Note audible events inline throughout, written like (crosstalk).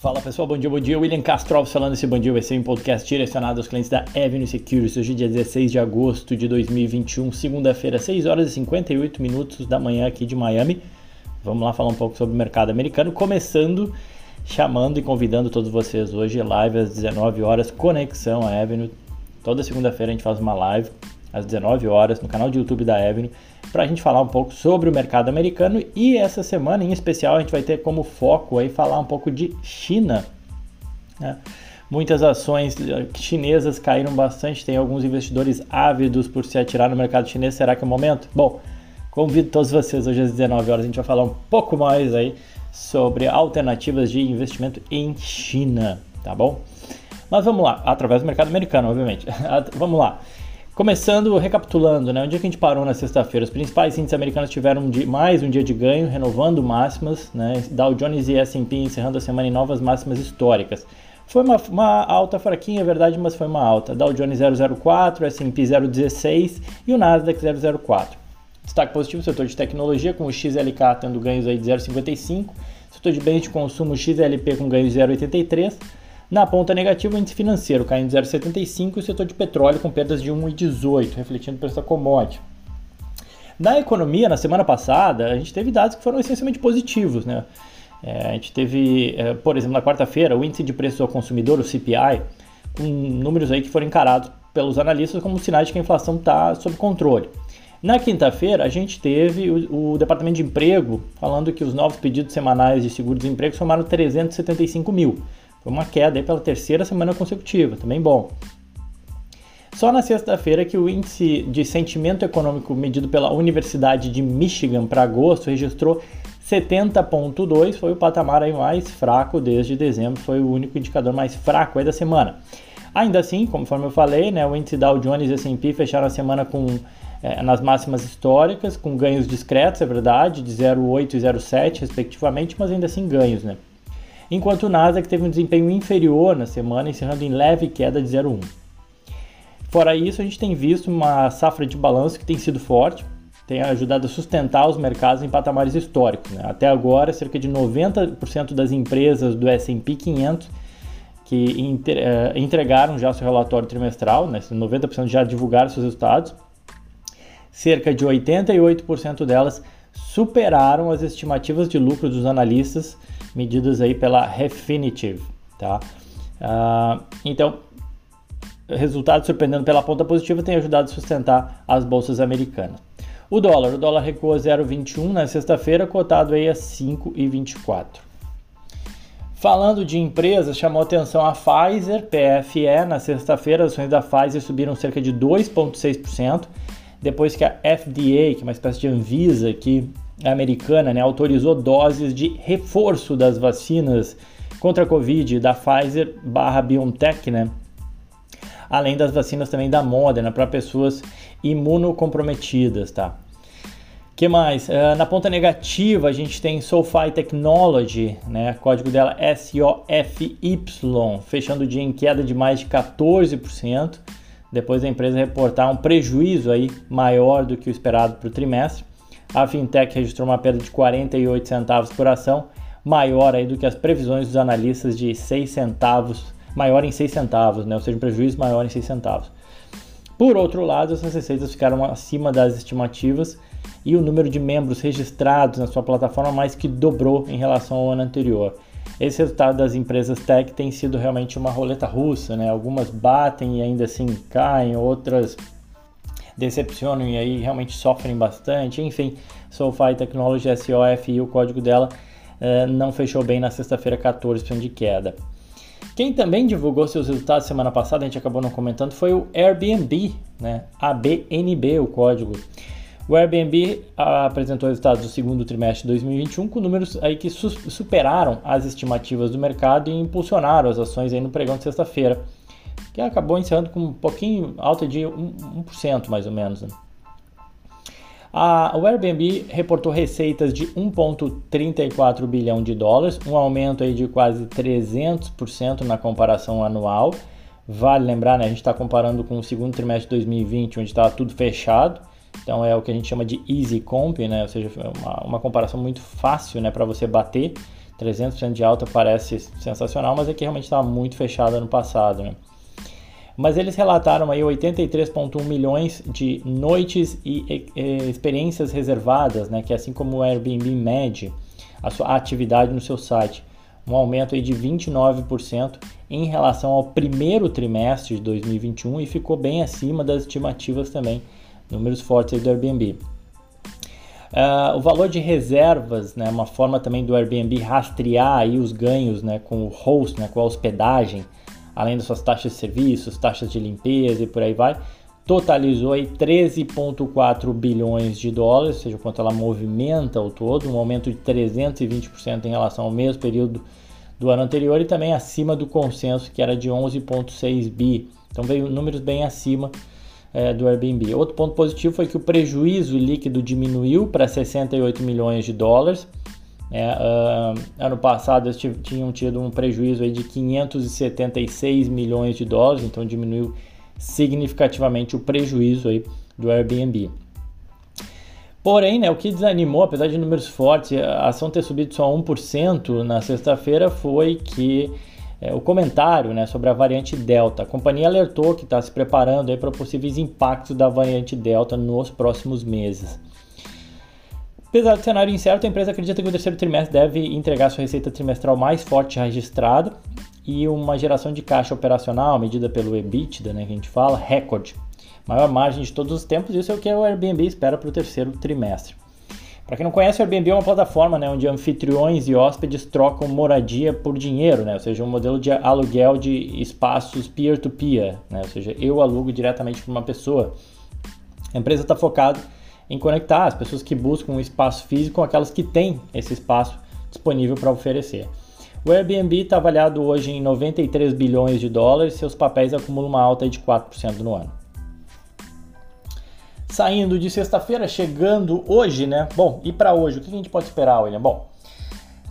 Fala pessoal, bom dia, bom dia. William Castro falando esse bom dia vai ser um podcast direcionado aos clientes da Avenue Securities. Hoje, dia 16 de agosto de 2021, segunda-feira, 6 horas e 58 minutos da manhã aqui de Miami. Vamos lá falar um pouco sobre o mercado americano, começando chamando e convidando todos vocês hoje live às 19 horas, conexão Avenue. Toda segunda-feira a gente faz uma live às 19 horas no canal de YouTube da Avenue para a gente falar um pouco sobre o mercado americano e essa semana em especial a gente vai ter como foco aí falar um pouco de China. Né? Muitas ações eh, chinesas caíram bastante, tem alguns investidores ávidos por se atirar no mercado chinês. Será que é o momento? Bom, convido todos vocês hoje às 19 horas a gente vai falar um pouco mais aí sobre alternativas de investimento em China, tá bom? Mas vamos lá, através do mercado americano, obviamente. (laughs) vamos lá. Começando, recapitulando, né? Onde é que a gente parou na sexta-feira? Os principais índices americanos tiveram um dia, mais um dia de ganho, renovando máximas, né? Dow Jones e S&P encerrando a semana em novas máximas históricas. Foi uma, uma, alta fraquinha, é verdade, mas foi uma alta. Dow Jones 004, S&P 016 e o Nasdaq 004. Destaque positivo, setor de tecnologia, com o XLK tendo ganhos aí de 0,55, setor de bens de consumo XLP com ganhos de 0,83, na ponta negativa, o índice financeiro caindo 0,75 e o setor de petróleo com perdas de 1,18, refletindo o preço da commodity. Na economia, na semana passada, a gente teve dados que foram essencialmente positivos. Né? É, a gente teve, é, por exemplo, na quarta-feira, o índice de preço ao consumidor, o CPI, com números aí que foram encarados pelos analistas como sinais de que a inflação está sob controle. Na quinta-feira, a gente teve o, o, Departamento de Emprego falando que os novos pedidos semanais de seguro-desemprego somaram 375 mil, foi uma queda pela terceira semana consecutiva, também bom. Só na sexta-feira que o índice de sentimento econômico medido pela Universidade de Michigan para agosto registrou 70.2, foi o patamar aí mais fraco desde dezembro, foi o único indicador mais fraco aí da semana. Ainda assim, conforme eu falei, né, o índice Dow Jones e S&P fecharam a semana com é, nas máximas históricas, com ganhos discretos, é verdade, de 0,8 e 0,7 respectivamente, mas ainda assim ganhos, né? Enquanto o Nasdaq teve um desempenho inferior na semana, encerrando em leve queda de 0,1. Fora isso, a gente tem visto uma safra de balanço que tem sido forte, tem ajudado a sustentar os mercados em patamares históricos. Né? Até agora, cerca de 90% das empresas do S&P 500 que eh, entregaram já seu relatório trimestral, né? 90% já divulgaram seus resultados, cerca de 88% delas superaram as estimativas de lucro dos analistas medidas aí pela Refinitiv, tá? Uh, então, resultado surpreendendo pela ponta positiva tem ajudado a sustentar as bolsas americanas. O dólar, o dólar recuou 0,21 na sexta-feira, cotado aí a 5,24. Falando de empresas, chamou atenção a Pfizer, PFE, na sexta-feira as ações da Pfizer subiram cerca de 2,6%, depois que a FDA, que é uma espécie de Anvisa que americana né, autorizou doses de reforço das vacinas contra a Covid da Pfizer barra BioNTech, né? Além das vacinas também da Moderna para pessoas imunocomprometidas, tá? que mais? Uh, na ponta negativa a gente tem SoFi Technology, né? Código dela SOFY, fechando o dia em queda de mais de 14%, depois da empresa reportar um prejuízo aí maior do que o esperado para o trimestre. A fintech registrou uma perda de 48 centavos por ação, maior aí do que as previsões dos analistas de 6 centavos, maior em 6 centavos, né? ou seja, um prejuízo maior em 6 centavos. Por outro lado, essas receitas ficaram acima das estimativas e o número de membros registrados na sua plataforma mais que dobrou em relação ao ano anterior. Esse resultado das empresas tech tem sido realmente uma roleta russa, né? Algumas batem e ainda assim caem, outras decepcionam e aí realmente sofrem bastante. Enfim, SoFi Technology SOFI, o código dela uh, não fechou bem na sexta-feira, 14% de queda. Quem também divulgou seus resultados semana passada, a gente acabou não comentando, foi o Airbnb, né? ABNB, o código. O Airbnb apresentou resultados do segundo trimestre de 2021 com números aí que superaram as estimativas do mercado e impulsionaram as ações aí no pregão de sexta-feira que acabou encerrando com um pouquinho alta de 1%, 1% mais ou menos. Né? A, o Airbnb reportou receitas de 1,34 bilhão de dólares, um aumento aí de quase 300% na comparação anual. Vale lembrar, né, a gente está comparando com o segundo trimestre de 2020, onde estava tudo fechado. Então é o que a gente chama de easy comp, né? ou seja, uma, uma comparação muito fácil né, para você bater. 300% de alta parece sensacional, mas aqui realmente estava muito fechada no passado. Né? Mas eles relataram aí 83,1 milhões de noites e, e, experiências reservadas, né? que assim como o Airbnb mede a sua atividade no seu site, um aumento aí de 29% em relação ao primeiro trimestre de 2021 e ficou bem acima das estimativas também, números fortes do Airbnb. Uh, o valor de reservas, né, uma forma também do Airbnb rastrear aí os ganhos né, com o host, né, com a hospedagem, além das suas taxas de serviços, taxas de limpeza e por aí vai, totalizou aí 13,4 bilhões de dólares, ou seja, quanto ela movimenta o todo, um aumento de 320% em relação ao mesmo período do ano anterior e também acima do consenso que era de 11,6 bi. Então veio números bem acima é, do Airbnb. Outro ponto positivo foi que o prejuízo líquido diminuiu para 68 milhões de dólares. É, uh, ano passado eles tinham tido um prejuízo aí de 576 milhões de dólares, então diminuiu significativamente o prejuízo aí do Airbnb. Porém, né, o que desanimou, apesar de números fortes, a ação ter subido só 1% na sexta-feira foi que é, o comentário né, sobre a variante Delta. A companhia alertou que está se preparando para possíveis impactos da variante Delta nos próximos meses. Apesar do cenário incerto, a empresa acredita que o terceiro trimestre deve entregar sua receita trimestral mais forte registrada e uma geração de caixa operacional medida pelo EBITDA, né, que a gente fala, recorde. Maior margem de todos os tempos, isso é o que o Airbnb espera para o terceiro trimestre. Para quem não conhece, o Airbnb é uma plataforma né, onde anfitriões e hóspedes trocam moradia por dinheiro, né, ou seja, um modelo de aluguel de espaços peer-to-peer, -peer, né, ou seja, eu alugo diretamente para uma pessoa. A empresa está focada em conectar as pessoas que buscam um espaço físico com aquelas que têm esse espaço disponível para oferecer. O Airbnb está avaliado hoje em 93 bilhões de dólares, seus papéis acumulam uma alta de 4% no ano saindo de sexta-feira, chegando hoje, né? Bom, e para hoje, o que a gente pode esperar, William? Bom,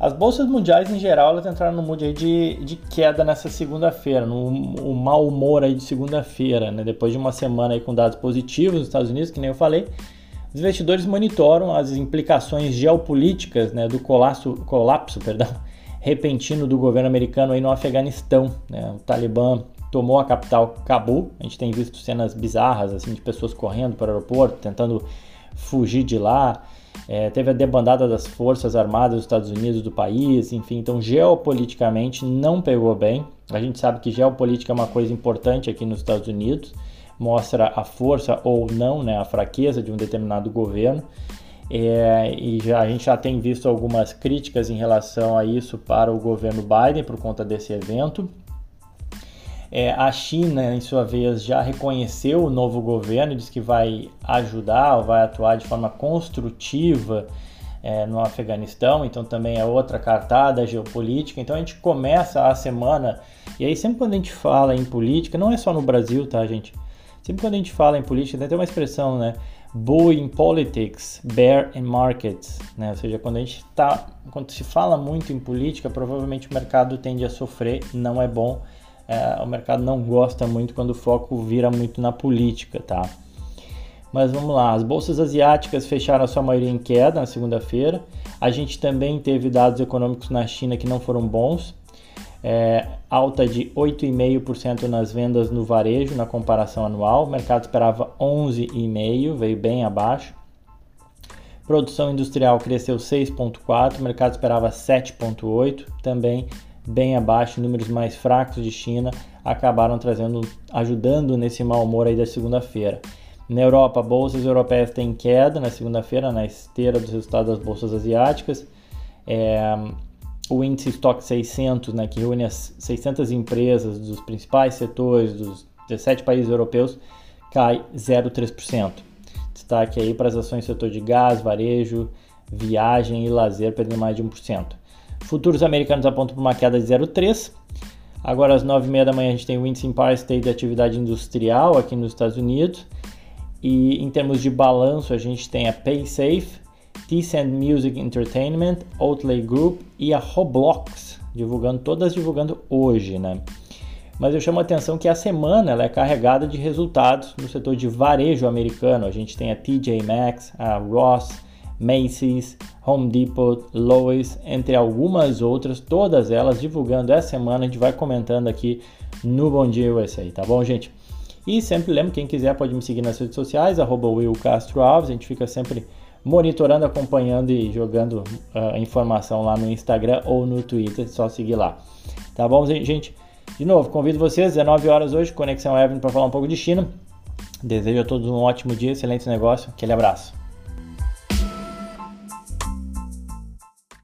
as bolsas mundiais em geral elas entraram no mood de, de queda nessa segunda-feira, no, no mau humor aí de segunda-feira, né? Depois de uma semana aí com dados positivos nos Estados Unidos, que nem eu falei, os investidores monitoram as implicações geopolíticas, né, do colapso, colapso, perdão, (laughs) repentino do governo americano aí no Afeganistão, né? O Talibã tomou a capital Cabul. A gente tem visto cenas bizarras assim de pessoas correndo para o aeroporto, tentando fugir de lá. É, teve a debandada das forças armadas dos Estados Unidos do país, enfim, então geopoliticamente não pegou bem. A gente sabe que geopolítica é uma coisa importante aqui nos Estados Unidos, mostra a força ou não, né, a fraqueza de um determinado governo. É, e já, a gente já tem visto algumas críticas em relação a isso para o governo Biden por conta desse evento. É, a China, em sua vez, já reconheceu o novo governo, diz que vai ajudar vai atuar de forma construtiva é, no Afeganistão, então também é outra cartada geopolítica. Então a gente começa a semana, e aí sempre quando a gente fala em política, não é só no Brasil, tá, gente? Sempre quando a gente fala em política, tem uma expressão, né? Bull in politics, bear in markets, né? Ou seja, quando a gente tá, quando se fala muito em política, provavelmente o mercado tende a sofrer, não é bom é, o mercado não gosta muito quando o foco vira muito na política, tá? Mas vamos lá, as bolsas asiáticas fecharam a sua maioria em queda na segunda-feira. A gente também teve dados econômicos na China que não foram bons. É, alta de 8,5% nas vendas no varejo na comparação anual. O mercado esperava 11,5%, veio bem abaixo. Produção industrial cresceu 6,4%, o mercado esperava 7,8%, também bem abaixo, números mais fracos de China acabaram trazendo, ajudando nesse mau humor aí da segunda-feira. Na Europa, bolsas europeias têm queda na segunda-feira, na esteira dos resultados das bolsas asiáticas. É, o índice Stock 600, né, que reúne as 600 empresas dos principais setores dos 17 países europeus, cai 0,3%. Destaque aí para as ações do setor de gás, varejo, viagem e lazer, perdendo mais de 1%. Futuros americanos apontam para uma queda de 0,3. Agora às 9h30 da manhã a gente tem o índice Empire State de atividade industrial aqui nos Estados Unidos. E em termos de balanço a gente tem a PaySafe, Tencent Music Entertainment, Outlay Group e a Roblox, divulgando todas divulgando hoje, né? Mas eu chamo a atenção que a semana ela é carregada de resultados no setor de varejo americano. A gente tem a TJ Maxx, a Ross, Macy's, Home Depot, Lowe's, entre algumas outras, todas elas divulgando essa semana. A gente vai comentando aqui no Bom Dia USA, tá bom, gente? E sempre lembro, quem quiser pode me seguir nas redes sociais, arroba Will Castro Alves, a gente fica sempre monitorando, acompanhando e jogando uh, informação lá no Instagram ou no Twitter, só seguir lá. Tá bom, gente? De novo, convido vocês, 19 horas hoje, Conexão Evan, para falar um pouco de China. Desejo a todos um ótimo dia, excelente negócio, aquele abraço.